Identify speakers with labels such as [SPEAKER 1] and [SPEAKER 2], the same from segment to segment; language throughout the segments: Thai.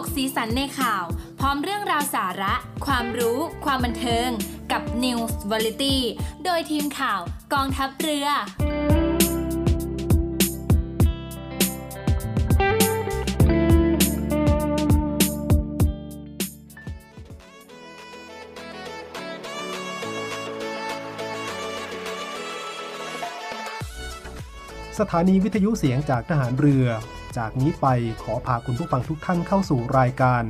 [SPEAKER 1] กสีสันในข่าว พร้อมเรื่องราวสาระ ความรู้ ความบันเทิง กับ News v a r i e t y โดยทีมข่าวกองทัพเรือ
[SPEAKER 2] สถานีวิทยุเสียงจากทหารเรือ จากนี้ไปขอพาคุณผู้ฟังทุกท่านเข้าสู่รายการ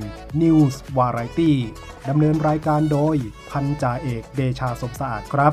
[SPEAKER 2] News Variety ดำเนินรายการโดยพันจ่าเอกเดชาสมสะอาดครับ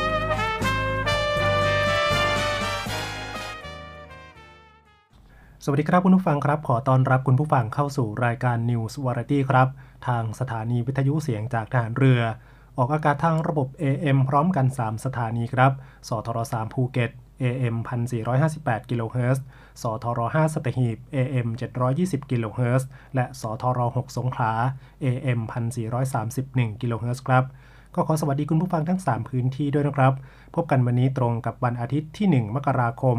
[SPEAKER 2] สวัสดีครับคุณผู้ฟังครับ ขอต้อนรับคุณผู้ฟังเข้าสู่รายการ News Variety ครับ ทางสถานีวิทยุเสียงจากทหารเรือ ออกอากาศทางระบบ AM พร้อมกัน 3 สถานีครับ สทร3ภูเก็ต AM 1458กิโลเฮิรตซ์สทร5สตหีบ AM 720กิโลเฮิรตซ์และสทร6สงขลา AM 1431กิโลเฮิรตซ์ครับ ก็ขอสวัสดีคุณผู้ฟังทั้ง 3 พื้นที่ด้วยนะครับ พบกันวันนี้ตรงกับวันอาทิตย์ที่ 1 มกราคม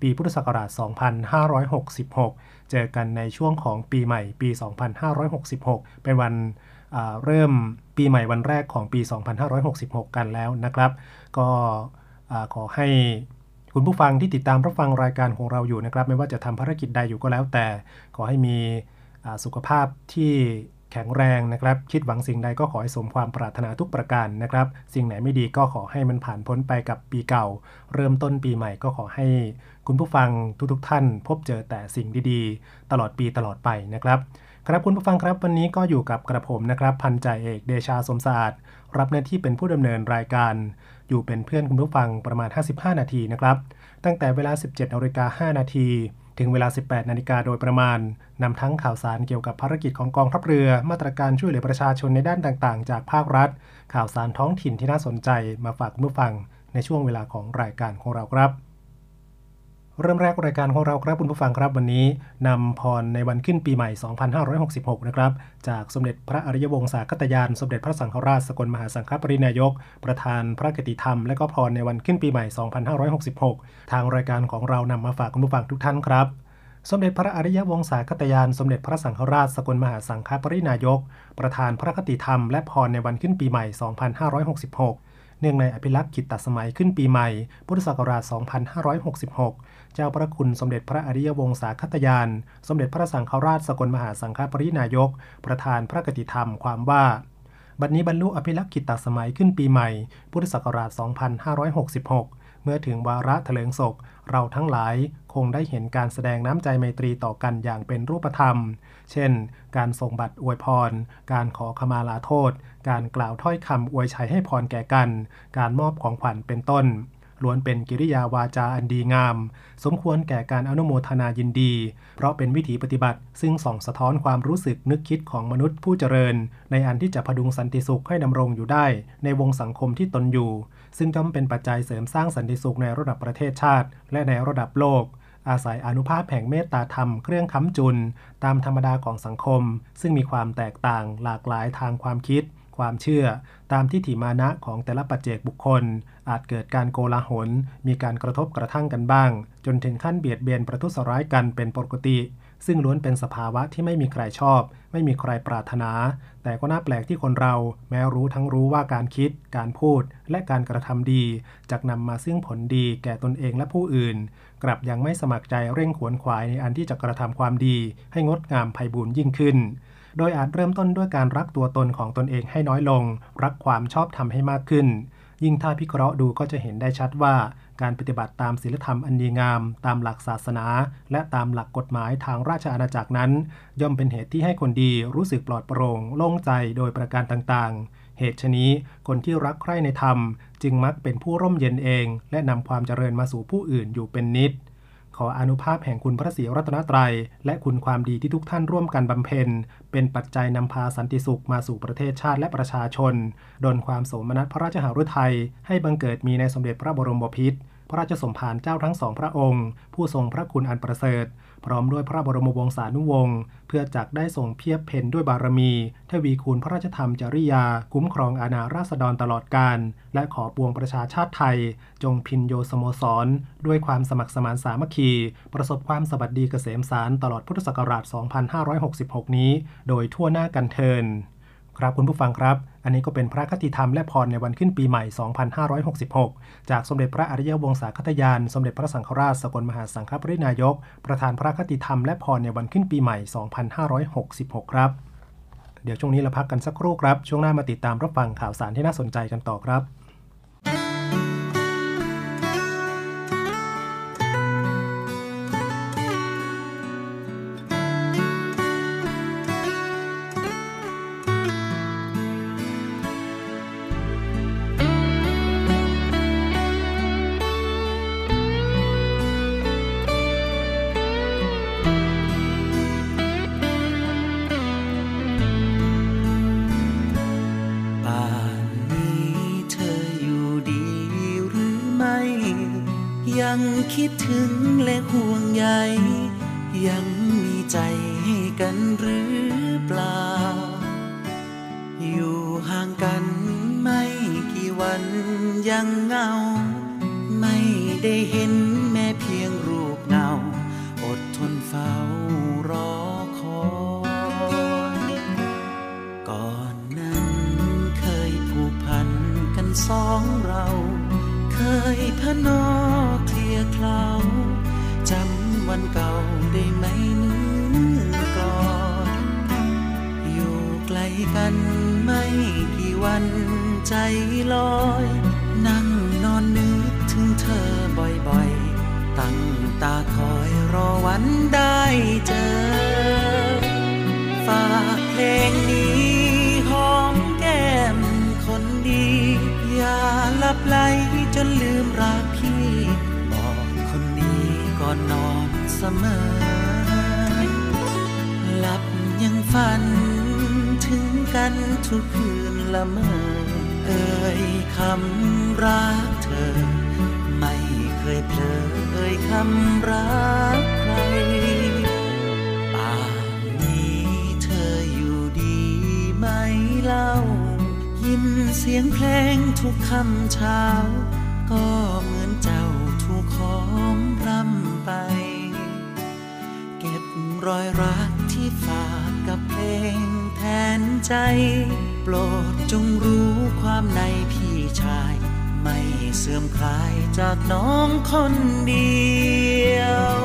[SPEAKER 2] ปีพุทธศักราช 2566 เจอกันในช่วงของปีใหม่ปี 2566 เป็นวันเริ่มปีใหม่วันแรกของปี 2566 กันแล้วนะครับ ก็ขอให้คุณผู้ฟังที่ติดตามรับฟังรายการของเราอยู่นะครับ ไม่ว่าจะทำภารกิจใดอยู่ก็แล้วแต่ ขอให้มีสุขภาพที่ แข็งแรงนะครับ คิดหวังสิ่งใดก็ขอให้สมความปรารถนาทุกประการนะครับ สิ่งไหนไม่ดีก็ขอให้มันผ่านพ้นไปกับปีเก่า เริ่มต้นปีใหม่ก็ขอให้คุณผู้ฟังทุกๆทท่าน พบเจอแต่สิ่งดีๆ ตลอดปีตลอดไปนะครับ ครับคุณผู้ฟังครับวันนี้ก็อยู่กับกระผมนะครับพันจ่าเอกเดชาสมศาสตร์รับหน้าที่เป็นผู้ดำเนินรายการ อยู่เป็นเพื่อนคุณผู้ฟังประมาณ 55 นาทีนะครับตั้งแต่เวลา 17นาฬิกา5นาที ถึงเวลา 18 นาฬิกาโดยประมาณ นำทั้งข่าวสารเกี่ยวกับภารกิจของกองทัพเรือ มาตรการช่วยเหลือประชาชนในด้านต่างๆ จากภาครัฐ ข่าวสารท้องถิ่นที่น่าสนใจมาฝากคุณผู้ฟังในช่วงเวลาของรายการของเราครับ เริ่มแรกรายการของเราครับคุณผู้ฟังครับวันนี้นำพรในวันขึ้นปีใหม่ 2566 นะครับ จากสมเด็จพระอริยวงศาคตยาน สมเด็จพระสังฆราชสกลมหาสังฆปรินายก ประธานพระกติธรรม และก็พรในวันขึ้นปีใหม่ 2566 ทางรายการของเรานำมาฝากคุณผู้ฟังทุกท่านครับสมเด็จพระอริยวงศาคตยาน สมเด็จพระสังฆราชสกลมหาสังฆปรินายก ประธานพระกติธรรมและพรในวันขึ้นปีใหม่ 2566 เนื่องในอภิลักษ์ขิตตสมัยขึ้นปีใหม่ พุทธศักราช 2566 เจ้าพระคุณสมเด็จพระอริยวงศาคตยาน สมเด็จพระสังฆราชสกลมหาสังฆปรินายก ประธานพระกติธรรมความว่าบัดนี้บรรลุอภิลักษิตสมัยขึ้นปีใหม่ พุทธศักราช 2566 เมื่อถึงวาระเถลิงศก เราทั้งหลายคงได้เห็นการแสดงน้ำใจไมตรีต่อกันอย่างเป็นรูปธรรม เช่น การส่งบัตรอวยพร การขอขมาลาโทษ การกล่าวถ้อยคำอวยชัยให้พรแก่กัน การมอบของขวัญเป็นต้น ล้วนเป็นกิริยาวาจาอันดีงาม สมควรแก่การอนุโมทนายินดี เพราะเป็นวิถีปฏิบัติ ซึ่งส่องสะท้อนความรู้สึกนึกคิดของมนุษย์ผู้เจริญ ในอันที่จะพดุงสันติสุขให้ดำรงอยู่ได้ ในวงสังคมที่ตนอยู่ ซึ่งจำเป็นปัจจัยเสริมสร้างสันติสุขในระดับประเทศชาติ และในระดับโลกอาศัยอนุภาพแห่งเมตตาธรรมเครื่องค้ำจุน ตามธรรมดาของสังคม ซึ่งมีความแตกต่างหลากหลายทางความคิด ความเชื่อ ตามที่ถิมานะของแต่ละปัจเจกบุคคล อาจเกิดการโกลาหล มีการกระทบกระทั่งกันบ้าง จนถึงขั้นเบียดเบียนประทุษร้ายกันเป็นปกติ ซึ่งล้วนเป็นสภาวะที่ไม่มีใครชอบ ไม่มีใครปรารถนา แต่ก็น่าแปลกที่คนเรา แม้รู้ทั้งรู้ว่าการคิด การพูด และการกระทำดีจะนำมาซึ่งผลดีแก่ตนเองและผู้อื่น กลับยังไม่สมัครใจเร่งขวนขวายในอันที่จะกระทำความดี ให้งดงามไพบูรยิ่งขึ้น โดยอาจเริ่มต้นด้วยการรักตัวตนของตนเองให้น้อยลง รักความชอบธรรมให้มากขึ้น ยิ่งถ้าพิเคราะห์ดูก็จะเห็นได้ชัดว่า การปฏิบัติตามศีลธรรมอันดีงาม ตามหลักศาสนา และตามหลักกฎหมายทางราชอาณาจักรนั้น ย่อมเป็นเหตุที่ให้คนดีรู้สึกปลอดโปร่งโล่งใจโดยประการต่างๆเหตุชนี้คนที่รักใคร่ในธรรม จึงมักเป็นผู้ร่มเย็นเอง และนำความเจริญมาสู่ผู้อื่นอยู่เป็นนิด ออนุภาพแห่งคุณพระศรีรัตนตรัย และคุณความดีที่ทุกท่านร่วมกันบำเพ็ญ เป็นปัจจัยนำพาสันติสุขมาสู่ประเทศชาติและประชาชน ดลความสมนัตพระราชหฤทัย ให้บังเกิดมีในสมเด็จพระบรมบพิตรพระราชสมภารเจ้าทั้งสองพระองค์ ผู้ทรงพระคุณอันประเสริฐ พร้อมด้วยพระบรมวงศานุวงศ์เพื่อจักได้ทรงเพียบเพนด้วยบารมีทวีคูณพระราชธรรมจริยา คุ้มครองอาณาราษฎรตลอดกาลและขอปวงประชาชาติไทย จงพินโยสโมสร ด้วยความสมัครสมานสามัคคี ประสบความสวัสดีเกษมสารตลอดพุทธศักราช 2566 นี้ โดยทั่วหน้ากันเทินครับคุณผู้ฟังครับ อันนี้ก็เป็นพระคติธรรมและพรในวันขึ้นปีใหม่ 2566 จากสมเด็จพระอริยวงศาคตยาน สมเด็จพระสังฆราชสกลมหาสังฆปรินายก ประธานพระคติธรรมและพรในวันขึ้นปีใหม่ 2566 ครับ เดี๋ยวช่วงนี้เราพักกันสักครู่ครับ ช่วงหน้ามาติดตามรับฟังข่าวสารที่น่าสนใจกันต่อครับ
[SPEAKER 3] คิดถึงและห่วงใย เอ่ยคำรักใครป่านนี้เธออยู่ดีไหมเล่า ยินเสียงเพลงทุกคำเช้า ก็เหมือนเจ้าถูกของรำไป เก็บรอยรักที่ฝากกับเพลงแทนใจ โปรดจงรู้ความในพี่ชาย ไม่เสื่อมคลายจากน้องคนเดียว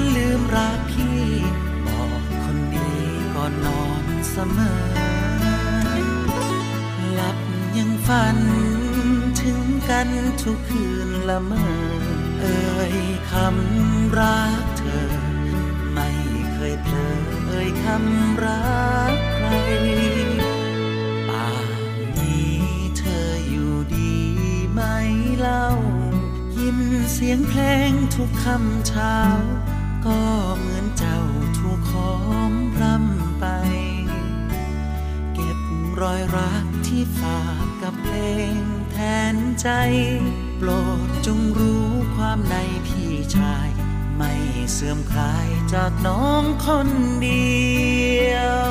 [SPEAKER 3] นลืมรักพี่ บอกคนดีก่อนนอนเสมอ หลับยังฝันถึงกันทุกคืนละเมอ เอ่ยคำรักเธอ ไม่เค
[SPEAKER 4] ยเพลอเอ่ยคำรักใครป่านนี้เธออยู่ดีไหมเล่ายินเสียงเพลงทุกคำเช้า ก็เหมือนเจ้าถูกของพร่ำไป เก็บรอยรักที่ฝากกับเพลงแทนใจ โปรดจงรู้ความในพี่ชาย ไม่เสื่อมคลายจากน้องคนเดียว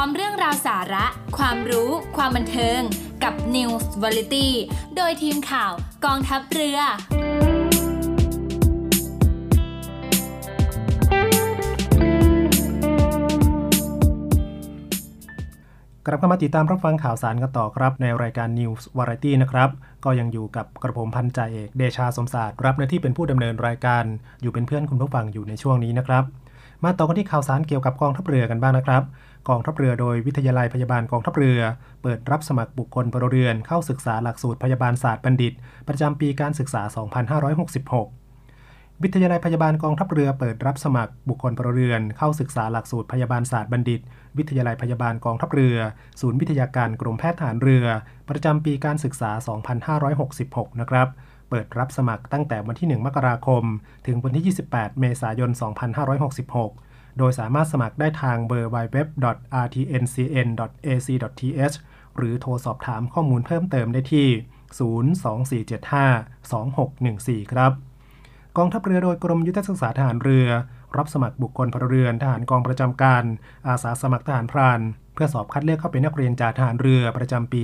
[SPEAKER 1] ร้อมเรื่องราวสาระ ความรู้ ความบันเทิง กับ News Variety โดยทีมข่าวกองทัพเรือ
[SPEAKER 2] กลับเข้ามาติดตามรับฟังข่าวสารกันต่อครับ ในรายการ News Variety นะครับ ก็ยังอยู่กับกระผมพันจ่าเอกเดชาสมศาสตร์รับหน้าที่เป็นผู้ดำเนินรายการ อยู่เป็นเพื่อนคุณผู้ฟังอยู่ในช่วงนี้นะครับ มาต่อกันที่ข่าวสารเกี่ยวกับกองทัพเรือกันบ้างนะครับ กองทัพเรือโดยวิทยาลัยพยาบาลกองทัพเรือ เปิดรับสมัครบุคคลพลเรือนเข้าศึกษาหลักสูตรพยาบาลศาสตร์บัณฑิต ประจำปีการศึกษา 2566 วิทยาลัยพยาบาลกองทัพเรือเปิดรับสมัครบุคคลพลเรือนเข้าศึกษาหลักสูตรพยาบาลศาสตร์บัณฑิต วิทยาลัยพยาบาลกองทัพเรือ ศูนย์วิทยาการกรมแพทย์ทหารเรือ ประจำปีการศึกษา 2566 นะครับเปิดรับสมัครตั้งแต่วันที่ 1 มกราคม ถึงวันที่ 28 เมษายน 2566 โดยสามารถสมัครได้ทางเบอร์ www.rtncn.ac.th หรือโทรสอบถามข้อมูลเพิ่มเติมได้ที่ 024752614 ครับ กองทัพเรือโดยกรมยุทธศึกษาทหารเรือ รับสมัครบุคคลพลเรือนทหารกองประจำการ อาสาสมัครทหารพราน เพื่อสอบคัดเลือกเข้าเป็นนักเรียนจ่าทหารเรือประจำปี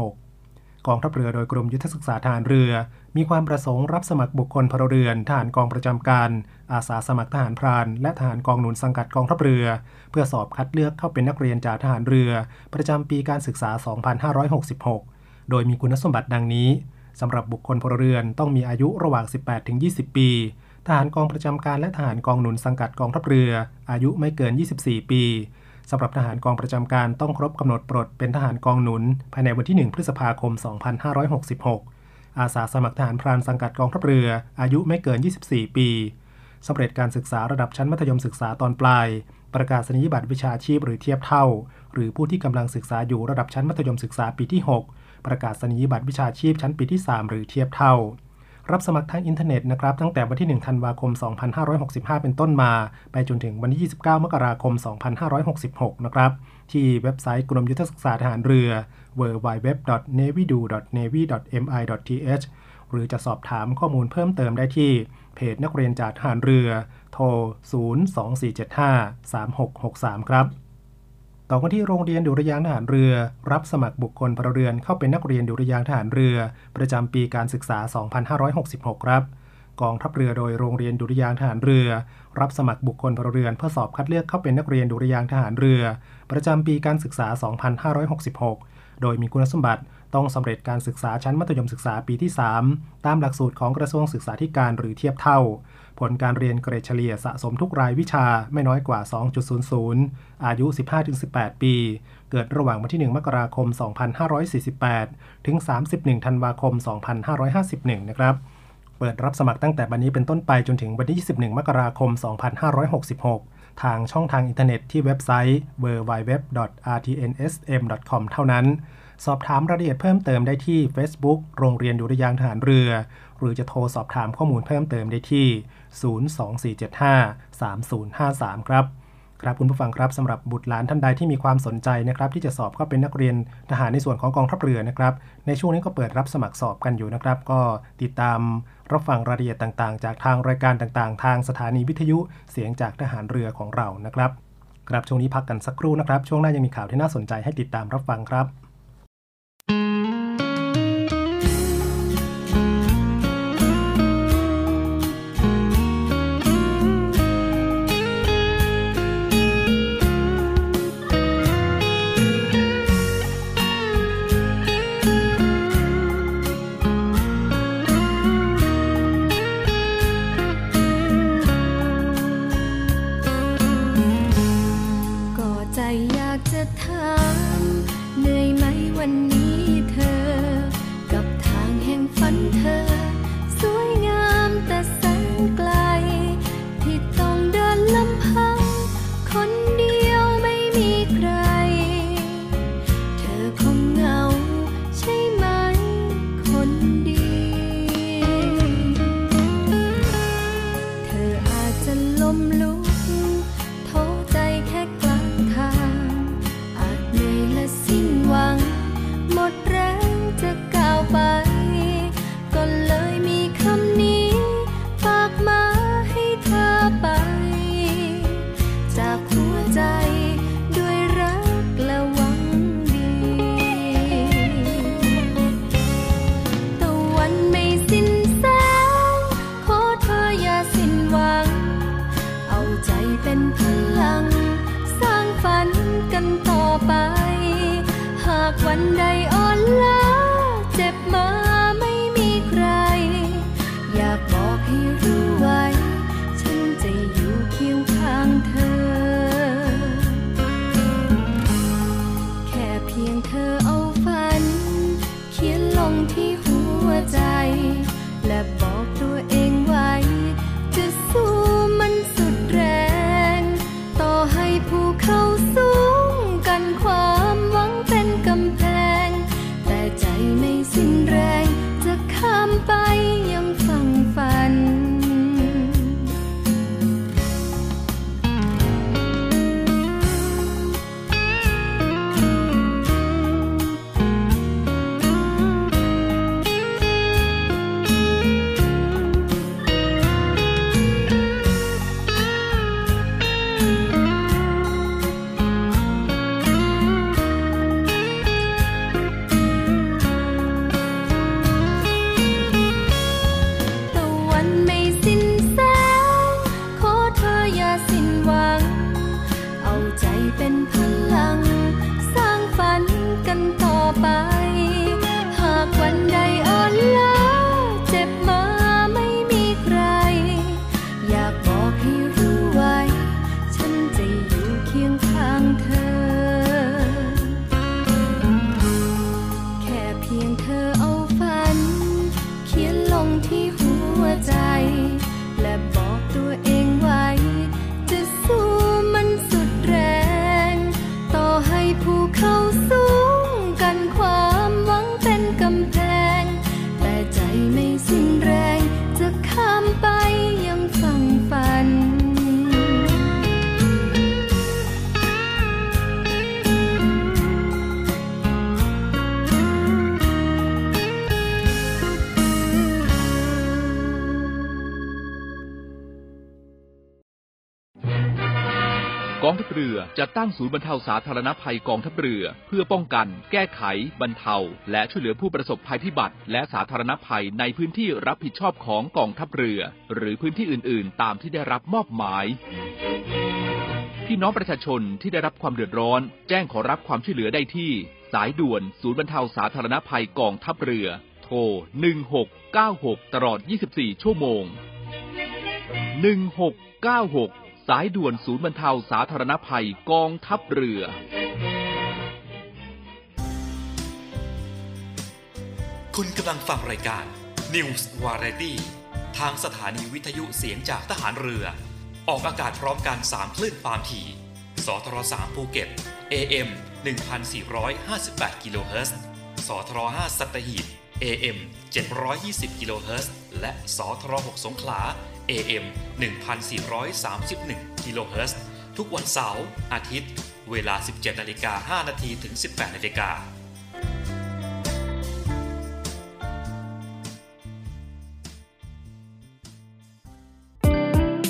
[SPEAKER 2] 2566 กองทัพเรือโดยกรมยุทธศึกษาทหารเรือ มีความประสงค์รับสมัครบุคคลพลเรือนทหารกองประจำการ อาสาสมัครทหารพราน และทหารกองหนุนสังกัดกองทัพเรือ เพื่อสอบคัดเลือกเข้าเป็นนักเรียนจ่าทหารเรือ ประจำปีการศึกษา 2566 โดยมีคุณสมบัติดังนี้สำหรับบุคคลพลเรือนต้องมีอายุระหว่าง 18-20 ปี ทหารกองประจำการและทหารกองหนุนสังกัดกองทัพเรือ อายุไม่เกิน 24 ปีสำหรับทหารกองประจำการต้องครบกำหนดปลดเป็นทหารกองหนุน ภายในวันที่ 1 พฤษภาคม 2566 อาสาสมัครทหารพรานสังกัดกองทัพเรือ อายุไม่เกิน 24 ปีสำเร็จการศึกษาระดับชั้นมัธยมศึกษาตอนปลาย ประกาศนียบัตรวิชาชีพหรือเทียบเท่า หรือผู้ที่กำลังศึกษาอยู่ระดับชั้นมัธยมศึกษาปีที่ 6 ประกาศนียบัตรวิชาชีพชั้นปีที่ 3 หรือเทียบเท่า รับสมัครทางอินเทอร์เน็ตนะครับตั้งแต่วันที่ 1 ธันวาคม 2565 เป็นต้นมา ไปจนถึงวันที่ 29 มกราคม 2566 นะครับที่เว็บไซต์กรมยุทธศึกษาทหารเรือ www.navy.do.mi.th หรือจะสอบถามข้อมูลเพิ่มเติมได้ที่ เพจนักเรียนจากทหารเรือ โทร 024753663 ครับ ต่อกันที่โรงเรียนดุริยางทหารเรือ รับสมัครบุคคลพลเรือนเข้าเป็นนักเรียนดุริยางทหารเรือ ประจำปีการศึกษา 2566 ครับ กองทัพเรือโดยโรงเรียนดุริยางทหารเรือ รับสมัครบุคคลพลเรือนเพื่อสอบคัดเลือกเข้าเป็นนักเรียนดุริยางทหารเรือ ประจำปีการศึกษา 2566 โดยมีคุณสมบัติต้องสำเร็จการศึกษาชั้นมัธยมศึกษาปีที่ 3 ตามหลักสูตรของกระทรวงศึกษาธิการหรือเทียบเท่า ผลการเรียนเกรดเฉลี่ยสะสมทุกรายวิชาไม่น้อยกว่า 2.00 อายุ 15-18 ปี เกิดระหว่างวันที่ 1 มกราคม 2548 ถึง 31 ธันวาคม 2551 นะครับ เปิดรับสมัครตั้งแต่บันนี้เป็นต้นไปจนถึงวันที่ 21 มกราคม 2566
[SPEAKER 5] ทางช่องทางอินเทอร์เน็ตที่เว็บไซต์ www.rtnsm.com เท่านั้น สอบถามรายละเอียดเพิ่มเติมได้ที่ Facebook โรงเรียนดุริยางทหารเรือ หรือจะโทรสอบถามข้อมูลเพิ่มเติมได้ที่ 024753053 ครับครับคุณผู้ฟังครับสำหรับบุตรหลานท่านใดที่มีความสนใจนะครับที่จะสอบเข้าเป็นนักเรียนทหารในส่วนของกองทัพเรือนะครับในช่วงนี้ก็เปิดรับสมัครสอบกันอยู่นะครับ ก็ติดตามรับฟังรายละเอียดต่างๆ จากทางรายการต่างๆ ทางสถานีวิทยุเสียงจากทหารเรือของเรานะครับครับช่วงนี้พักกันสักครู่นะครับ ช่วงหน้ายังมีข่าวที่น่าสนใจให้ติดตามรับฟังครับ
[SPEAKER 6] เรือจะตั้ง
[SPEAKER 7] ศูนย์บรรเทาสาธารณภัยกองทัพเรือ เพื่อป้องกัน แก้ไข บรรเทา และช่วยเหลือผู้ประสบภัยพิบัติ และสาธารณภัยในพื้นที่รับผิดชอบของกองทัพเรือ หรือพื้นที่อื่น ๆ ตามที่ได้รับมอบหมายพี่น้องประชาชนที่ได้รับความเดือดร้อน แจ้งขอรับความช่วยเหลือได้ที่ สายด่วน ศูนย์บรรเทาสาธารณภัยกองทัพเรือ โทร 1696 ตลอด 24 ชั่วโมง 1696 สายด่วนศูนย์บรรเทาสาธารณภัยกองทัพเรือ
[SPEAKER 8] คุณกำลังฟังรายการ News Variety ทางสถานีวิทยุเสียงจากทหารเรือ ออกอากาศพร้อมกัน 3 คลื่นความถี่สทร3ภูเก็ต AM 1458 กิโลเฮิรตซ์ สทร5สัตหีบ AM 720 กิโลเฮิรตซ์ และสทร6สงขลา AM 1431กิโลเฮิรตซ์ทุกวันเสาร์อาทิตย์ เวลา 17นาฬิกา5นาทีถึง 18นาฬิกา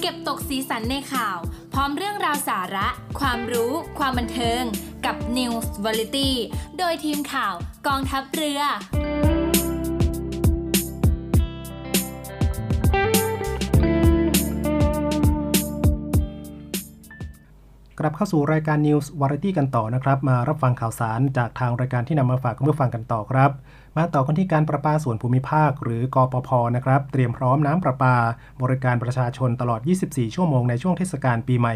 [SPEAKER 1] เก็บตกสีสันในข่าว พร้อมเรื่องราวสาระ ความรู้ ความบันเทิง กับ News Variety โดยทีมข่าวกองทัพเรือ
[SPEAKER 2] กลับเข้าสู่รายการ News Variety กันต่อนะครับ มารับฟังข่าวสารจากทางรายการที่นำมาฝากคุณผู้ฟังกันต่อครับ มาต่อกันที่การประปาส่วนภูมิภาค หรือกปพนะครับ เตรียมพร้อมน้ำประปา บริการประชาชนตลอด 24 ชั่วโมงในช่วงเทศกาลปีใหม่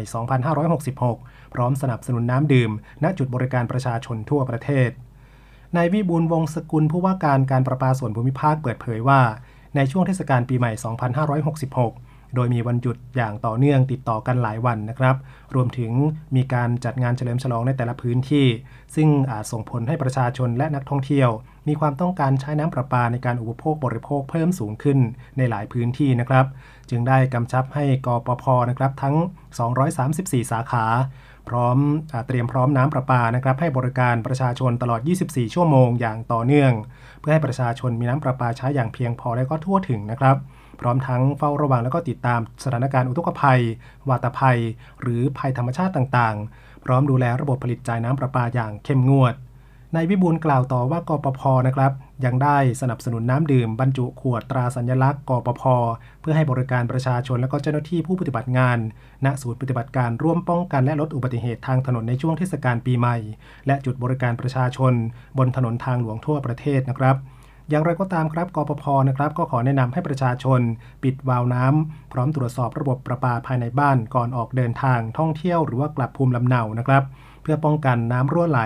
[SPEAKER 2] 2566 พร้อมสนับสนุนน้ำดื่ม ณจุดบริการประชาชนทั่วประเทศนายวิบูลวงศ์สกุลผู้ว่าการการประปาส่วนภูมิภาคเปิดเผยว่า ในช่วงเทศกาลปีใหม่ 2566 โดยมีวันหยุดอย่างต่อเนื่องติดต่อกันหลายวันนะครับ รวมถึงมีการจัดงานเฉลิมฉลองในแต่ละพื้นที่ ซึ่งอาจส่งผลให้ประชาชนและนักท่องเที่ยว มีความต้องการใช้น้ำประปาในการอุปโภคบริโภคเพิ่มสูงขึ้นในหลายพื้นที่นะครับ จึงได้กำชับให้กปพนะครับทั้ง 234 สาขาพร้อมอเตรียมพร้อมน้ำประปานะครับให้บริการประชาชนตลอด 24 ชั่วโมงอย่างต่อเนื่อง เพื่อให้ประชาชนมีน้ำประปาใช้อย่างเพียงพอและก็ทั่วถึงนะครับ พร้อมทั้งเฝ้าระวังและก็ติดตามสถานการณ์อุทกภัย วาตภัย หรือภัยธรรมชาติต่างๆ พร้อมดูแลระบบผลิตจ่ายน้ำประปาอย่างเข้มงวดนายวิบูลกล่าวต่อว่ากปพนะครับ ยังได้สนับสนุนน้ำดื่มบรรจุขวดตราสัญลักษณ์กปพเพื่อให้บริการประชาชนและก็เจ้าหน้าที่ผู้ปฏิบัติงาน ณศูนย์ปฏิบัติการร่วมป้องกันและลดอุบัติเหตุทางถนนในช่วงเทศกาลปีใหม่ และจุดบริการประชาชน บนถนนทางหลวงทั่วประเทศนะครับ อย่างไรก็ตามครับกปพนะครับก็ขอแนะนำให้ประชาชน ปิดวาล์วน้ำพร้อมตรวจสอบระบบประปาภายในบ้านก่อนออกเดินทางท่องเที่ยวหรือว่ากลับภูมิลำเนานะครับเพื่อป้องกันน้ำรั่วไหล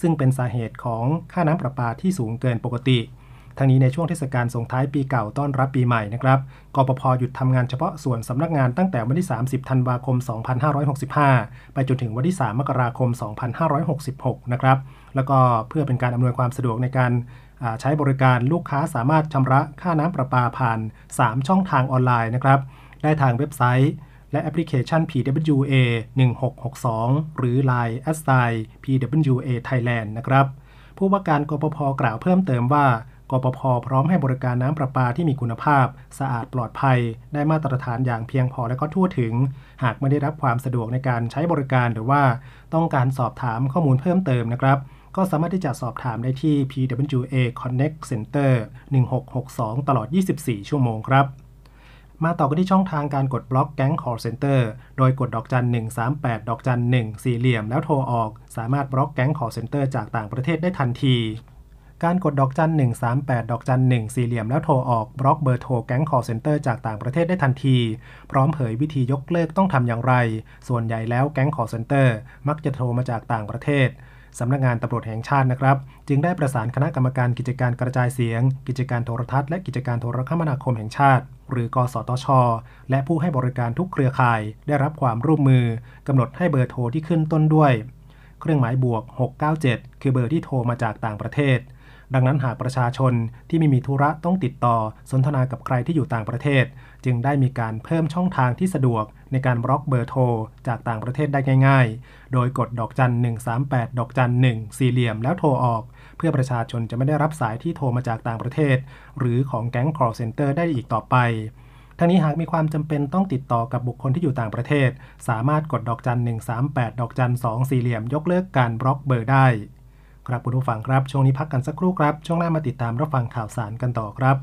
[SPEAKER 2] ซึ่งเป็นสาเหตุของค่าน้ำประปาที่สูงเกินปกติทั้งนี้ในช่วงเทศกาลส่งท้ายปีเก่าต้อนรับปีใหม่นะครับกปพหยุดทำงานเฉพาะส่วนสำนักงานตั้งแต่วันที่ 30 ธันวาคม 2565 ไปจนถึงวันที่ 3 มกราคม 2566 นะครับ แล้วก็เพื่อเป็นการอำนวยความสะดวกในการ ใช้บริการลูกค้าสามารถชำระค่าน้ำประปาผ่าน 3 ช่องทางออนไลน์นะครับ ได้ทางเว็บไซต์ และแอปพลิเคชัน PWA 1662 หรือ Line a s i PWA Thailand นะครับ ผู้ว่าการกปพกล่าวเพิ่มเติมว่ากปพพร้อมให้บริการน้ำประปาที่มีคุณภาพ สะอาดปลอดภัย ได้มาตรฐานอย่างเพียงพอและก็ทั่วถึง หากไม่ได้รับความสะดวกในการใช้บริการหรือว่าต้องการสอบถามข้อมูลเพิ่มเติมนะครับ ก็สามารถที่จะสอบถามได้ที่ PWA Connect Center 1662 ตลอด 24 ชั่วโมงครับ มาต่อกันที่ช่องทางการกดบล็อกแก๊ง call center โดยกดดอกจัน 138 ดอกจัน 1 สี่เหลี่ยมแล้วโทรออก สามารถบล็อกแก๊ง call center จากต่างประเทศได้ทันทีการกดดอกจัน 138 ดอกจัน 1 สี่เหลี่ยมแล้วโทรออก บล็อกเบอร์โทรแก๊ง call center จากต่างประเทศได้ทันที พร้อมเผยวิธียกเลิกต้องทำอย่างไร ส่วนใหญ่แล้วแก๊ง call center มักจะโทรมาจากต่างประเทศ สำนักงานตำรวจแห่งชาตินะครับ จึงได้ประสานคณะกรรมการกิจการกระจายเสียง กิจการโทรทัศน์และกิจการโทรคมนาคมแห่งชาติ หรือกสทช และผู้ให้บริการทุกเครือข่าย ได้รับความร่วมมือกำหนดให้เบอร์โทรที่ขึ้นต้นด้วย เครื่องหมายบวก 697 คือเบอร์ที่โทรมาจากต่างประเทศ ดังนั้นหากประชาชนที่ไม่มีธุระต้องติดต่อ สนทนากับใครที่อยู่ต่างประเทศ จึงได้มีการเพิ่มช่องทางที่สะดวกในการบล็อกเบอร์โทรจากต่างประเทศได้ง่าย ๆ โดยกดดอกจัน 138 ดอกจัน 1 สี่เหลี่ยมแล้วโทรออก เพื่อประชาชนจะไม่ได้รับสายที่โทรมาจากต่างประเทศ หรือของแก๊ง call center ได้อีกต่อไปทั้งนี้หากมีความจำเป็นต้องติดต่อกับบุคคลที่อยู่ต่างประเทศ สามารถกดดอกจัน 138 ดอกจัน2สี่เหลี่ยมยกเลิกการบล็อกเบอร์ได้ ครับคุณผู้ฟังครับ ช่วงนี้พักกันสักครู่ครับ ช่วงหน้ามาติดตามรับฟังข่าวสารกันต่อครับ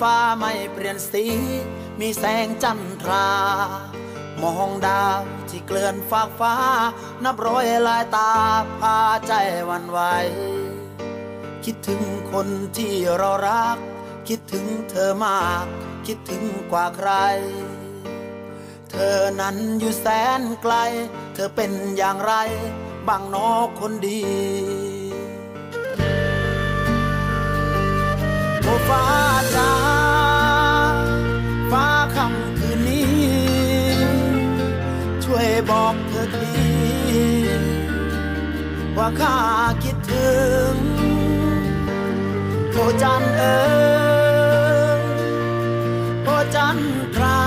[SPEAKER 4] ฟ้าไม่เปลี่ยนสี มีแสงจันทรา
[SPEAKER 9] มองดาวที่เกลื่อนฟากฟ้า นับร้อยลายตาพาใจวันไหว คิดถึงคนที่เรารัก คิดถึงเธอมาก คิดถึงกว่าใคร เธอนั้นอยู่แสนไกล เธอเป็นอย่างไร บางนอคนดีโอ้ฟ้าจ้าฟ้า บอกเธอที ว่าข้าคิดถึงโอจันเอ๋ยโอจันทรา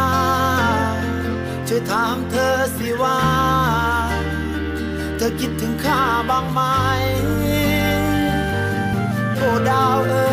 [SPEAKER 9] ช่วยถามเธอสิว่า เธอคิดถึงข้าบ้างไหมโอ้ดาวเอ๋ย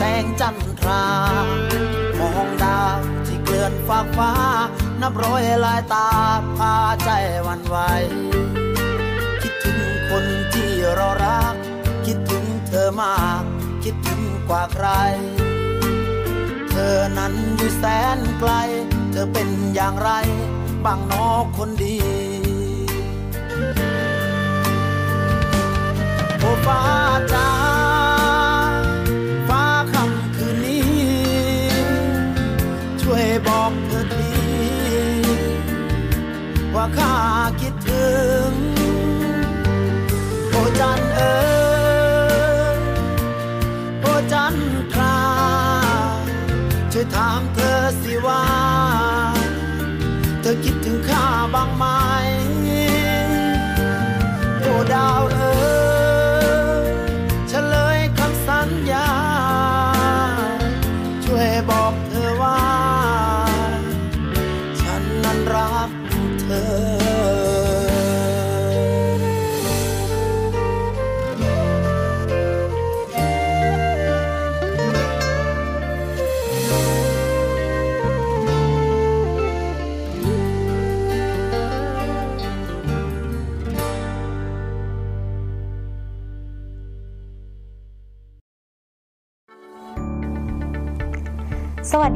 [SPEAKER 9] แสงจันทรามองดาวที่เกลื่อนฟากฟ้า นับร้อยลายตาพาใจวันไหว คิดถึงคนที่รารัก คิดถึงเธอมาก คิดถึงกว่าใคร เธอนั้นอยู่แสนไกล เธอเป็นอย่างไร บางนอคนดีโอ้ฟ้าจ้า ข้าคิดถึง โอจันเอ๋ยโอจันทราช่วยถามเธอสิว่า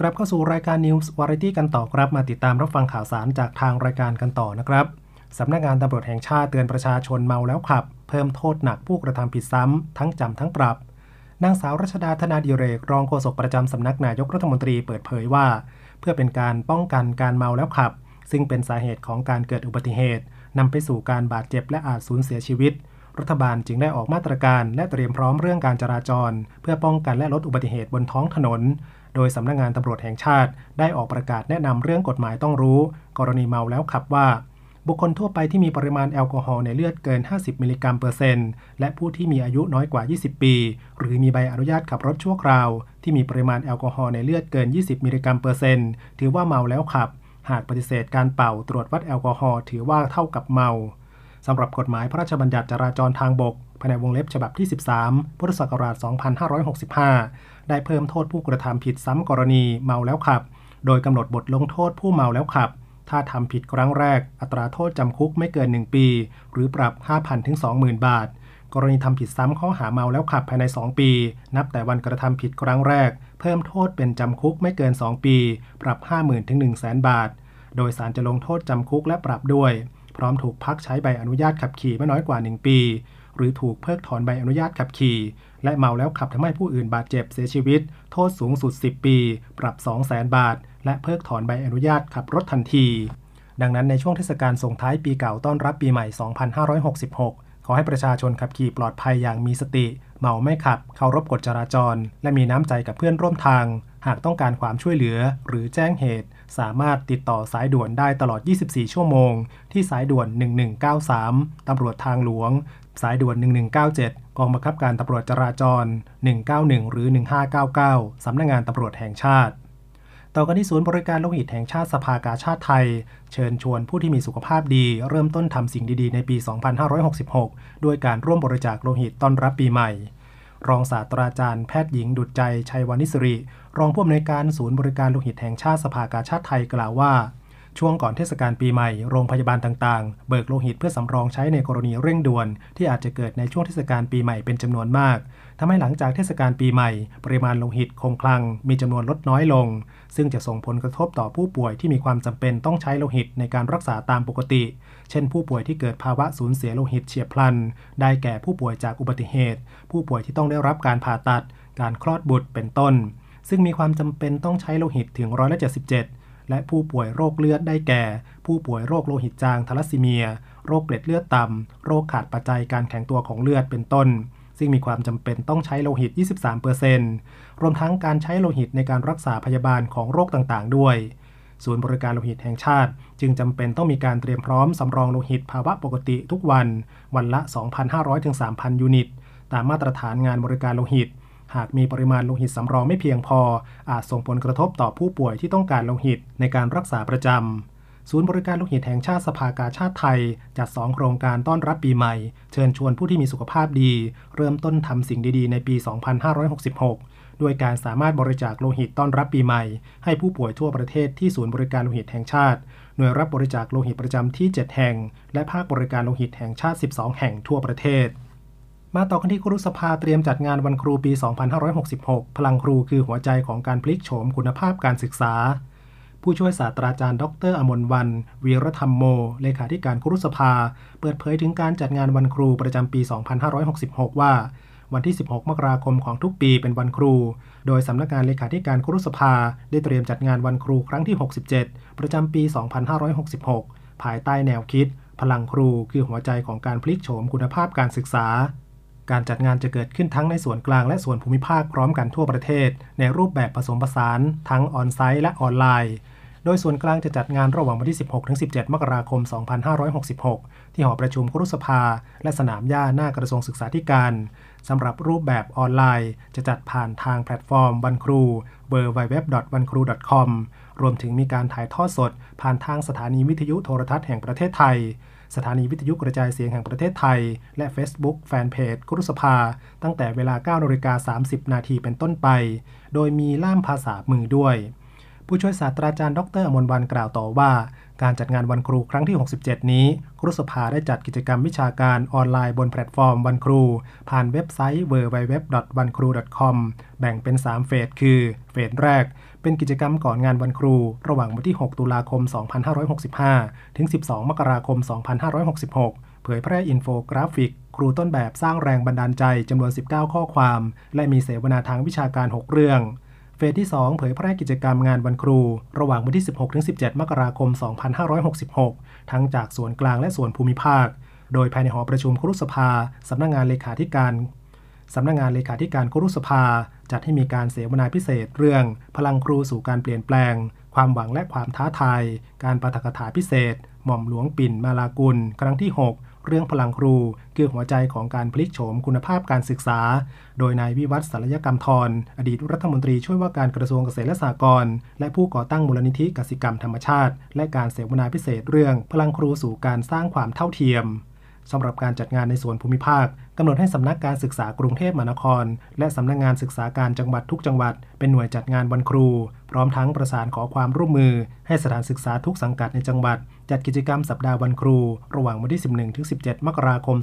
[SPEAKER 2] กลับเข้าสู่รายการ News Variety กันต่อครับ มาติดตามรับฟังข่าวสารจากทางรายการกันต่อนะครับสำนักงานตำรวจแห่งชาติเตือนประชาชนเมาแล้วขับ เพิ่มโทษหนักผู้กระทำผิดซ้ำ ทั้งจำทั้งปรับ นางสาวรัชดาธนาดิเรก รองโฆษกประจำสำนักนายกรัฐมนตรีเปิดเผยว่า เพื่อเป็นการป้องกันการเมาแล้วขับ ซึ่งเป็นสาเหตุของการเกิดอุบัติเหตุนำไปสู่การบาดเจ็บและอาจสูญเสียชีวิต รัฐบาลจึงได้ออกมาตรการและเตรียมพร้อมเรื่องการจราจร เพื่อป้องกันและลดอุบัติเหตุบนท้องถนน โดยสำนักงานตำรวจแห่งชาติ ได้ออกประกาศแนะนำเรื่องกฎหมายต้องรู้ กรณีเมาแล้วขับว่า บุคคลทั่วไปที่มีปริมาณแอลกอฮอล์ในเลือดเกิน 50 มิลลิกรัมเปอร์เซ็นต์และผู้ที่มีอายุน้อยกว่า 20 ปี หรือมีใบอนุญาตขับรถชั่วคราว ที่มีปริมาณแอลกอฮอล์ในเลือดเกิน 20 มิลลิกรัมเปอร์เซ็นต์ถือว่าเมาแล้วขับ หากปฏิเสธการเป่าตรวจวัดแอลกอฮอล์ถือว่าเท่ากับเมาสำหรับกฎหมายพระราชบัญญัติจราจรทางบกภายในวงเล็บฉบับที่ 13 พุทธศักราช 2565 ได้เพิ่มโทษผู้กระทำผิดซ้ำกรณีเมาแล้วขับ โดยกำหนดบทลงโทษผู้เมาแล้วขับ ถ้าทำผิดครั้งแรก อัตราโทษจำคุกไม่เกิน 1 ปี หรือปรับ 5,000ถึง20,000 บาท กรณีทำผิดซ้ำข้อหาเมาแล้วขับภายใน 2 ปี นับแต่วันกระทำผิดครั้งแรก เพิ่มโทษเป็นจำคุกไม่เกิน 2 ปี ปรับ 50,000ถึง100,000 บาท โดยสารจะลงโทษจำคุกและปรับด้วย พร้อมถูกพักใช้ใบอนุญาตขับขี่ไม่น้อยกว่า 1 ปี หรือถูกเพิกถอนใบอนุญาตขับขี่ และเมาแล้วขับทำให้ผู้อื่นบาดเจ็บเสียชีวิต โทษสูงสุด 10 ปี ปรับ 200,000 บาท และเพิกถอนใบอนุญาตขับรถทันที ดังนั้นในช่วงเทศกาลส่งท้ายปีเก่าต้อนรับปีใหม่ 2566 ขอให้ประชาชนขับขี่ปลอดภัยอย่างมีสติ เมาไม่ขับ เคารพกฎจราจร และมีน้ำใจกับเพื่อนร่วมทาง หากต้องการความช่วยเหลือ หรือแจ้งเหตุ สามารถติดต่อสายด่วนได้ตลอด 24 ชั่วโมง ที่สายด่วน 1193 ตำรวจทางหลวง สายด่วน 1197 กองบังคับการตำรวจจราจร 191 หรือ 1599 สำนักงงานตำรวจแห่งชาติ ต่อกันที่ศูนย์บริการโลหิตแห่งชาติสภากาชาติไทย เชิญชวนผู้ที่มีสุขภาพดี เริ่มต้นทำสิ่งดีๆ ในปี 2566 ด้วยการร่วมบริจาคโลหิตต้อนรับปีใหม่ รองศาสตราจารย์แพทย์หญิงดุจใจชัยวานิสริ รองผู้อำนวยการศูนย์บริการโลหิตแห่งชาติสภากาชาติไทยกล่าวว่า ช่วงก่อนเทศกาลปีใหม่ โรงพยาบาลต่างๆ เบิกโลหิตเพื่อสำรองใช้ในกรณีเร่งด่วน ที่อาจจะเกิดในช่วงเทศกาลปีใหม่เป็นจำนวนมากทำให้หลังจากเทศกาลปีใหม่ ปริมาณโลหิตคงคลัง มีจำนวนลดน้อยลง ซึ่งจะส่งผลกระทบต่อผู้ป่วยที่มีความจำเป็นต้องใช้โลหิตในการรักษาตามปกติ เช่น ผู้ป่วยที่เกิดภาวะสูญเสียโลหิตเฉียบพลัน ได้แก่ผู้ป่วยจากอุบัติเหตุ ผู้ป่วยที่ต้องได้รับการผ่าตัด การคลอดบุตรเป็นต้น ซึ่งมีความจำเป็นต้องใช้โลหิตถึงร้อยละ77 และผู้ป่วยโรคเลือดได้แก่ ผู้ป่วยโรคโลหิตจางทาลัสซีเมีย โรคเกล็ดเลือดต่ำ โรคขาดปัจจัยการแข็งตัวของเลือดเป็นต้น ซึ่งมีความจำเป็นต้องใช้โลหิต 23%รวมทั้งการใช้โลหิตในการรักษาพยาบาลของโรคต่างๆ ด้วย ศูนย์บริการโลหิตแห่งชาติ จึงจำเป็นต้องมีการเตรียมพร้อมสำรองโลหิตภาวะปกติทุกวัน วันละ 2,500-3,000 ยูนิต ตามมาตรฐานงานบริการโลหิต หากมีปริมาณโลหิตสำรองไม่เพียงพอ อาจส่งผลกระทบต่อผู้ป่วยที่ต้องการโลหิตในการรักษาประจำศูนย์บริการโลหิตแห่งชาติสภากาชาติไทย จัด 2 โครงการต้อนรับปีใหม่ เชิญชวนผู้ที่มีสุขภาพดี เริ่มต้นทำสิ่งดีๆ ในปี 2566 ด้วยการสามารถบริจาคโลหิตต้อนรับปีใหม่ ให้ผู้ป่วยทั่วประเทศที่ศูนย์บริการโลหิตแห่งชาติ หน่วยรับบริจาคโลหิตประจำที่ 7 แห่ง และภาคบริการโลหิตแห่งชาติ 12 แห่งทั่วประเทศ มาต่อกันที่ครุสภาเตรียมจัดงานวันครูปี 2566 พลังครูคือหัวใจของการพลิกโฉมคุณภาพการศึกษา ผู้ช่วยศาสตราจารย์ ดร อมนวัน วีรธรรมโม เลขาธิการครุสภา เปิดเผยถึงการจัดงานวันครูประจำปี 2566 ว่า วันที่ 16 มกราคมของทุกปีเป็นวันครู โดยสำนักงานเลขาธิการครุสภา ได้เตรียมจัดงานวันครูครั้งที่ 67 ประจำปี 2566 ภายใต้แนวคิด พลังครูคือหัวใจของการพลิกโฉมคุณภาพการศึกษา การจัดงานจะเกิดขึ้นทั้งในส่วนกลางและส่วนภูมิภาคพร้อมกันทั่วประเทศ ในรูปแบบผสมผสาน ทั้งออนไซต์และออนไลน์ โดยส่วนกลางจะจัดงานระหว่างวันที่ 16-17 มกราคม 2566 ที่หอประชุมครุสภา และสนามหญ้าหน้ากระทรวงศึกษาธิการสำหรับรูปแบบออนไลน์ จะจัดผ่านทางแพลตฟอร์มวันครู w w w w a n c r u c o m รวมถึงมีการถ่ายทอดสด ผ่านทางสถานีวิทยุโทรทัศน์แห่งประเทศไทย สถานีวิทยุกระจายเสียงแห่งประเทศไทย และ Facebook แฟนเพจครุสภา ตั้งแต่เวลา9นาฬิกา30 นาทีเป็นต้นไป โดยมีล่ามภาษามือด้วย ผู้ช่วยศาสตราจารย์ดรอมนวันกล่าวต่อว่า การจัดงานวันครูครั้งที่ 67 นี้ คุรุสภาได้จัดกิจกรรมวิชาการออนไลน์บนแพลตฟอร์มวันครู ผ่านเว็บไซต์ www.วันครู.com แบ่งเป็น 3 phase คือ phase แรก เป็นกิจกรรมก่อนงานวันครู ระหว่างวันที่ 6 ตุลาคม 2565 ถึง 12 มกราคม 2566 เผยแพร่อินโฟกราฟิก ครูต้นแบบสร้างแรงบันดาลใจจำนวน 19 ข้อความ และมีเสวนาทางวิชาการ 6 เรื่อง phase ที่ 2 เผยแพร่กิจกรรมงานวันครู ระหว่างวันที่ 16-17 มกราคม 2566 ทั้งจากส่วนกลางและส่วนภูมิภาค โดยภายในหอประชุมครุสภา สำนักงงานเลขาธิการสำนักงงานเลขาธิการครุสภา จัดให้มีการเสวนาพิเศษเรื่อง พลังครูสู่การเปลี่ยนแปลง ความหวังและความท้าทาย การปาฐกถาพิเศษ หม่อมหลวงปิ่นมาลากุล ครั้งที่ 6 เรื่องพลังครู คือหัวใจของการพลิกโฉมคุณภาพการศึกษา โดยนายวิวัฒน์ศัลยกรรมทรอดีตรัฐมนตรีช่วยว่าการกระทรวงเกษตรและสหกรณ์และผู้ก่อตั้งมูลนิธิกสิกรรมธรรมชาติ และการเสวนาพิเศษเรื่องพลังครูสู่การสร้างความเท่าเทียมสำหรับการจัดงานในส่วนภูมิภาคกำหนดให้สำนักการศึกษากรุงเทพมหานคร และสำนักงานศึกษาการจังหวัดทุกจังหวัด เป็นหน่วยจัดงานวันครู พร้อมทั้งประสานขอความร่วมมือ ให้สถานศึกษาทุกสังกัดในจังหวัด จัดกิจกรรมสัปดาห์วันครู ระหว่างวันที่ 11-17 มกราคม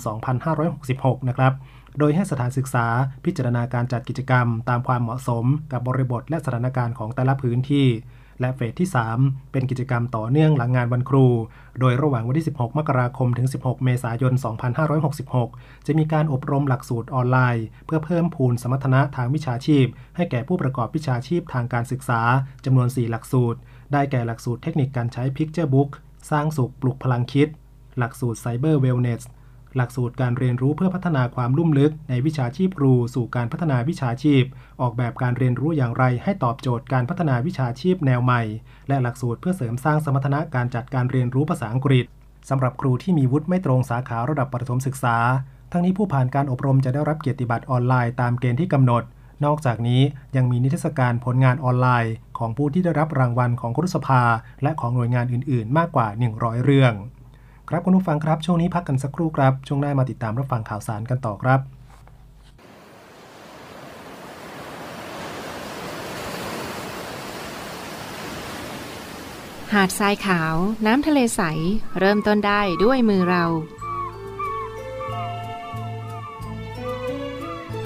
[SPEAKER 2] 2566 นะครับ โดยให้สถานศึกษาพิจารณาการจัดกิจกรรม ตามความเหมาะสมกับบริบทและสถานการณ์ของแต่ละพื้นที่ และเฟสที่ 3 เป็นกิจกรรมต่อเนื่องหลังงานวันครู โดยระหว่างวันที่ 16 มกราคม ถึง 16 เมษายน 2566 จะมีการอบรมหลักสูตรออนไลน์ เพื่อเพิ่มพูนสมรรถนะทางวิชาชีพ ให้แก่ผู้ประกอบวิชาชีพทางการศึกษาจำนวน 4 หลักสูตรได้แก่หลักสูตรเทคนิคการใช้ Picture Book สร้างสุขปลุกพลังคิด หลักสูตร Cyber Wellness หลักสูตรการเรียนรู้เพื่อพัฒนาความลุ่มลึก ในวิชาชีพครู สู่การพัฒนาวิชาชีพ ออกแบบการเรียนรู้อย่างไรให้ตอบโจทย์การพัฒนาวิชาชีพแนวใหม่ และหลักสูตรเพื่อเสริมสร้างสมรรถนะการจัดการเรียนรู้ภาษาอังกฤษสำหรับครูที่มีวุฒิไม่ตรงสาขาระดับประถมศึกษา ทั้งนี้ผู้ผ่านการอบรมจะได้รับเกียรติบัตรออนไลน์ตามเกณฑ์ที่กำหนด นอกจากนี้ยังมีนิทรรศการผลงานออนไลน์ ของผู้ที่ได้รับรางวัลของครุสภา และของหน่วยงานอื่น ๆ มากกว่า 100 เรื่อง ครับคุณผู้ฟังครับ ช่วงนี้พักกันสักครู่ครับ ช่วงหน้ามาติดตามรับฟังข่าวสารกันต่อครับ
[SPEAKER 10] หหาดทรายขาว น้ำทะเลใส เริ่มต้นได้ด้วยมือเรา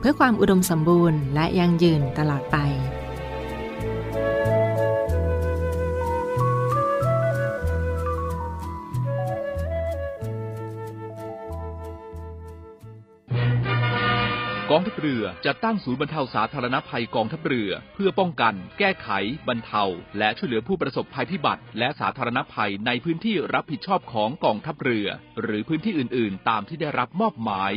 [SPEAKER 10] เพื่อความอุดมสมบูรณ์และยั่งยืนตลอดไป
[SPEAKER 7] กองทัพเรือจะตั้งศูนย์บรรเทาสาธารณภัยกองทัพเรือ เพื่อป้องกัน แก้ไข บรรเทา และช่วยเหลือผู้ประสบภัยพิบัติ และสาธารณภัยในพื้นที่รับผิดชอบของกองทัพเรือ หรือพื้นที่อื่น ๆ ตามที่ได้รับมอบหมาย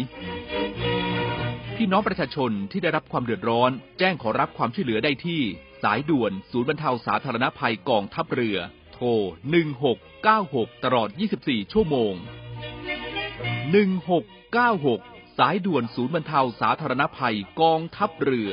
[SPEAKER 7] พี่น้องประชาชนที่ได้รับความเดือดร้อน แจ้งขอรับความช่วยเหลือได้ที่ สายด่วน ศูนย์บรรเทาสาธารณภัยกองทัพเรือ โทร 1696 ตลอด 24 ชั่วโมง 1696 สายด่วนศูนย์บรรเทาสาธารณภัยกองทัพเรือ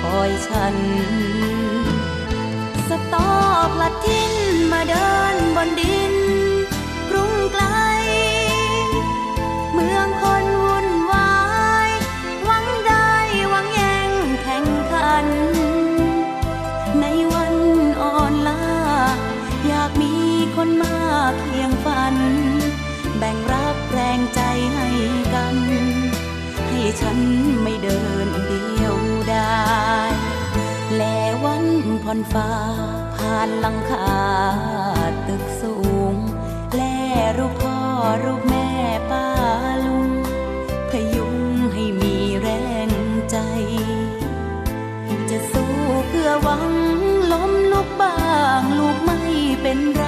[SPEAKER 11] คอยฉัน สตอพลัดทิ้นมาเดินบนดินกรุงไกล เมืองคนวุ่นวาย หวังได้หวังแย่งแข่งขัน ในวันอ่อนล้าอยากมีคนมาเคียงฝัน แบ่งรักแรงใจให้กัน ให้ฉันไม่เดิน ผ่อนฟ้า ผ่านหลังคาตึกสูง แลรูปพ่อรูปแม่ป้าลุง พยุงให้มีแรงใจ จะสู้เพื่อหวังล้มลุกบ้างลูกไม่เป็นไร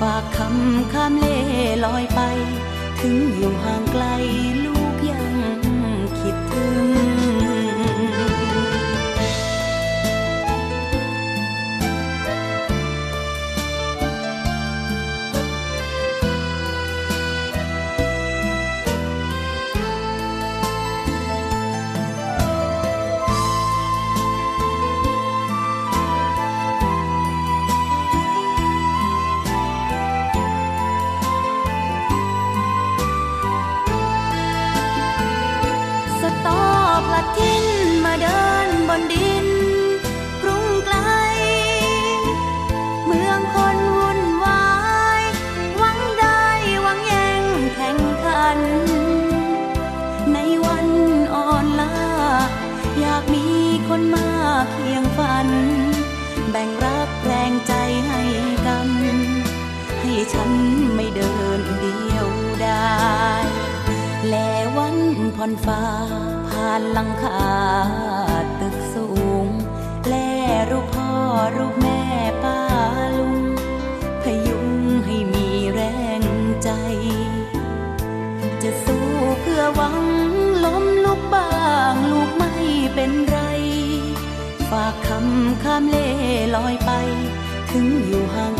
[SPEAKER 11] ฝากคำข้ามเล่ลอยไป ถึงอยู่ห่างไกลลูกยังคิดถึง นฟ้า ผ่านหลังคาตึกสูง แลรูปพ่อรูปแม่ป้าลุง พยุงให้มีแรงใจ จะสู้เพื่อ
[SPEAKER 4] ระวังล้มลุกบ้างลูกไม่เป็นไร ฝากคำข้ามเล่ลอยไป ถึงอยู่ห่าง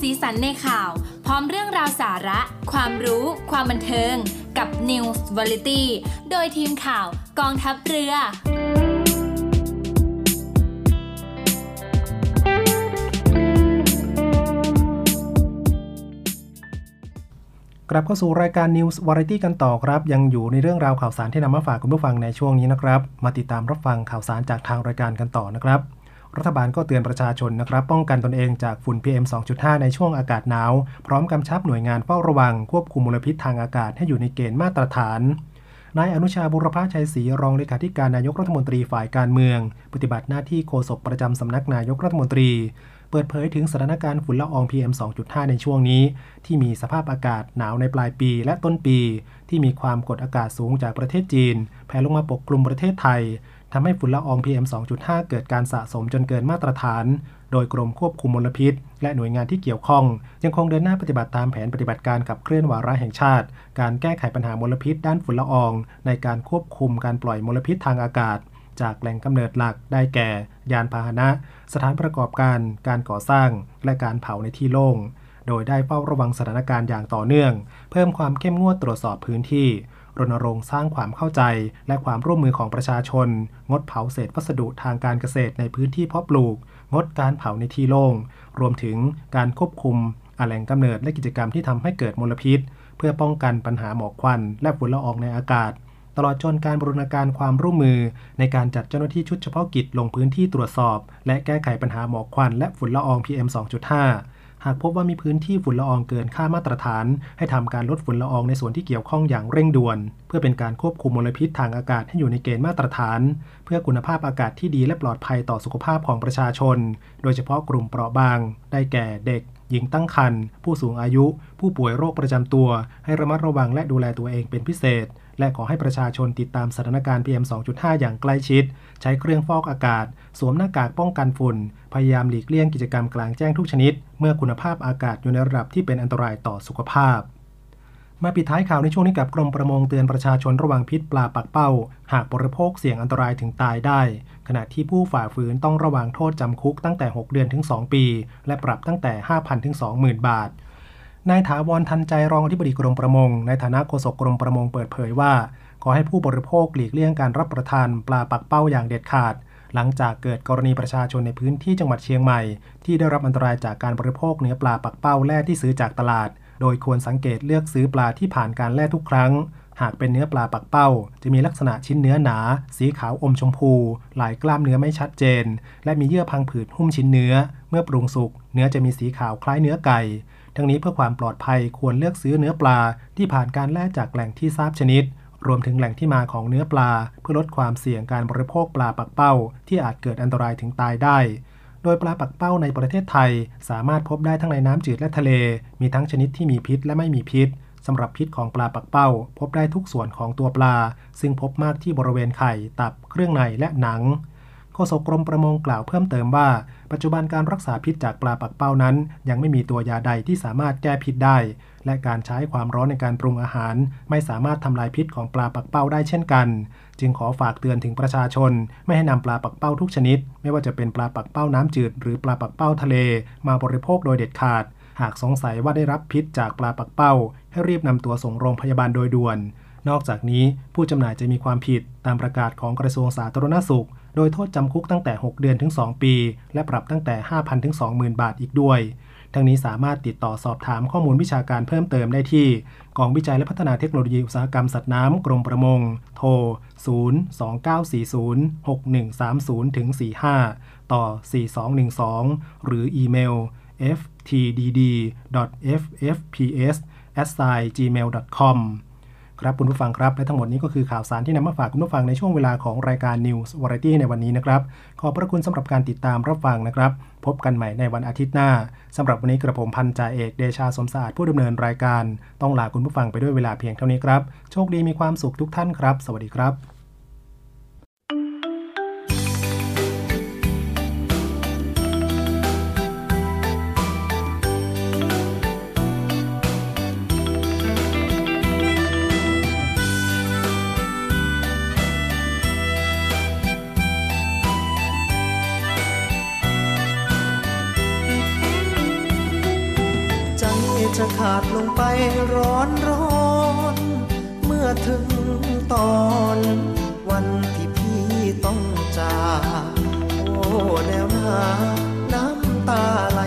[SPEAKER 1] สีสันในข่าว พร้อมเรื่องราวสาระ ความรู้ ความบันเทิง กับ News Variety โดยทีมข่าวกองทัพเรือ
[SPEAKER 2] กลับเข้าสู่รายการ News Variety กันต่อครับ ยังอยู่ในเรื่องราวข่าวสารที่นำมาฝากคุณผู้ฟังในช่วงนี้นะครับ มาติดตามรับฟังข่าวสารจากทางรายการกันต่อนะครับ รัฐบาลก็เตือนประชาชนนะครับ ป้องกันตนเองจากฝุ่น PM 2.5 ในช่วงอากาศหนาว พร้อมกำชับหน่วยงานเฝ้าระวังควบคุมมลพิษทางอากาศให้อยู่ในเกณฑ์มาตรฐานนายอนุชาบุรพชัยศรีรองเลขาธิการนายกรัฐมนตรีฝ่ายการเมือง ปฏิบัติหน้าที่โฆษกประจำสำนักนายกรัฐมนตรี เปิดเผยถึงสถานการณ์ฝุ่นละออง PM 2.5 ในช่วงนี้ ที่มีสภาพอากาศหนาวในปลายปีและต้นปี ที่มีความกดอากาศสูงจากประเทศจีน แผ่ลงมาปกคลุมประเทศไทย ทำให้ฝุ่นละออง PM 2.5 เกิดการสะสมจนเกินมาตรฐาน โดยกรมควบคุมมลพิษ และหน่วยงานที่เกี่ยวข้อง ยังคงเดินหน้าปฏิบัติตามแผนปฏิบัติการขับเคลื่อนวาระแห่งชาติ การแก้ไขปัญหามลพิษด้านฝุ่นละออง ในการควบคุมการปล่อยมลพิษทางอากาศ จากแหล่งกำเนิดหลักได้แก่ ยานพาหนะ สถานประกอบการ การก่อสร้าง และการเผาในที่โล่ง โดยได้เฝ้าระวังสถานการณ์อย่างต่อเนื่อง เพิ่มความเข้มงวดตรวจสอบพื้นที่ รณรงค์สร้างความเข้าใจ และความร่วมมือของประชาชน งดเผาเศษวัสดุทางการเกษตรในพื้นที่เพาะปลูก งดการเผาในที่โล่ง รวมถึงการควบคุมแหล่งกำเนิดและกิจกรรมที่ทำให้เกิดมลพิษ เพื่อป้องกันปัญหาหมอกควัน และฝุ่นละอองในอากาศ ตลอดจนการบรูรณาการความร่วมมือ ในการจัดเจ้าหน้าที่ชุดเฉพาะกิจลงพื้นที่ตรวจสอบ และแก้ไขปัญหาหมอกควันและฝุ่นละออง PM 2.5 หากพบว่ามีพื้นที่ฝุ่นละอองเกินค่ามาตรฐาน ให้ทำการลดฝุ่นละอองในส่วนที่เกี่ยวข้องอย่างเร่งด่วน เพื่อเป็นการควบคุมมลพิษทางอากาศให้อยู่ในเกณฑ์มาตรฐาน เพื่อคุณภาพอากาศที่ดีและปลอดภัยต่อสุขภาพของประชาชน โดยเฉพาะกลุ่มเปราะบาง ได้แก่เด็ก หญิงตั้งครรภ์ผู้สูงอายุ ผู้ป่วยโรคประจำตัว ให้ระมัดระวังและดูแลตัวเองเป็นพิเศษ และขอให้ประชาชนติดตามสถานการณ์ PM 2.5 อย่างใกล้ชิด ใช้เครื่องฟอกอากาศ สวมหน้ากากป้องกันฝุ่น พยายามหลีกเลี่ยงกิจกรรมกลางแจ้งทุกชนิด เมื่อคุณภาพอากาศอยู่ในระดับที่เป็นอันตรายต่อสุขภาพ มาปิดท้ายข่าวในช่วงนี้กับกรมประมงเตือนประชาชนระวังพิษปลาปักเป้า หากบริโภคเสี่ยงอันตรายถึงตายได้ ขณะที่ผู้ฝ่าฝืนต้องระวังโทษจำคุกตั้งแต่ 6 เดือนถึง 2 ปี และปรับตั้งแต่ 5,000 ถึง 20,000 บาทนายถาวรทันใจรองอธิบดีกรมประมง ในฐานะโฆษกกรมประมงเปิดเผยว่า ขอให้ผู้บริโภคหลีกเลี่ยงการรับประทานปลาปักเป้าอย่างเด็ดขาด หลังจากเกิดกรณีประชาชนในพื้นที่จังหวัดเชียงใหม่ ที่ได้รับอันตรายจากการบริโภคเนื้อปลาปักเป้าแล่ที่ซื้อจากตลาด โดยควรสังเกตเลือกซื้อปลาที่ผ่านการแล่ทุกครั้ง หากเป็นเนื้อปลาปักเป้า จะมีลักษณะชิ้นเนื้อหนา สีขาวอมชมพู ลายกล้ามเนื้อไม่ชัดเจน และมีเยื่อพังผืดหุ้มชิ้นเนื้อ เมื่อปรุงสุกเนื้อจะมีสีขาวคล้ายเนื้อไก่ทั้งนี้เพื่อความปลอดภัยควรเลือกซื้อเนื้อปลาที่ผ่านการแล่จากแหล่งที่ทราบชนิด รวมถึงแหล่งที่มาของเนื้อปลา เพื่อลดความเสี่ยงการบริโภคปลาปักเป้า ที่อาจเกิดอันตรายถึงตายได้ โดยปลาปักเป้าในประเทศไทย สามารถพบได้ทั้งในน้ำจืดและทะเล มีทั้งชนิดที่มีพิษและไม่มีพิษสำหรับพิษของปลาปักเป้า พบได้ทุกส่วนของตัวปลา ซึ่งพบมากที่บริเวณไข่ ตับ เครื่องในและหนังโฆษกกรมประมงกล่าวเพิ่มเติมว่า ปัจจุบันการรักษาพิษจากปลาปักเป้านั้น ยังไม่มีตัวยาใดที่สามารถแก้พิษได้ และการใช้ความร้อนในการปรุงอาหาร ไม่สามารถทำลายพิษของปลาปักเป้าได้เช่นกัน จึงขอฝากเตือนถึงประชาชน ไม่ให้นำปลาปักเป้าทุกชนิด ไม่ว่าจะเป็นปลาปักเป้าน้ำจืดหรือปลาปักเป้าทะเล มาบริโภคโดยเด็ดขาด หากสงสัยว่าได้รับพิษจากปลาปักเป้า ให้รีบนำตัวส่งโรงพยาบาลโดยด่วน นอกจากนี้ผู้จำหน่ายจะมีความผิดตามประกาศของกระทรวงสาธารณสุขโดยโทษจำคุกตั้งแต่ 6 เดือนถึง 2 ปี และปรับตั้งแต่ 5,000ถึง20,000 บาทอีกด้วย ทั้งนี้สามารถติดต่อสอบถามข้อมูลวิชาการเพิ่มเติมได้ที่ กองวิจัยและพัฒนาเทคโนโลยีอุตสาหกรรมสัตว์น้ำกรมประมง โทร 029406130ถึง45 ต่อ 4212 หรืออีเมล ftdd.ffps@gmail.com ครับคุณผู้ฟังครับ และทั้งหมดนี้ก็คือข่าวสารที่นำมาฝากคุณผู้ฟังในช่วงเวลาของรายการ News Variety ในวันนี้นะครับ ขอบพระคุณสำหรับการติดตามรับฟังนะครับ พบกันใหม่ในวันอาทิตย์หน้าสำหรับวันนี้กระผมพันจ่าเอกเดชาสมศาสตร์ผู้ดำเนินรายการ ต้องลาคุณผู้ฟังไปด้วยเวลาเพียงเท่านี้ครับ โชคดีมีความสุขทุกท่านครับ สวัสดีครับ
[SPEAKER 4] ขาดลงไปร้อนร้อน เมื่อถึงตอน วันที่พี่ต้องจาก โอ้แนวหน้าน้ำตาไหล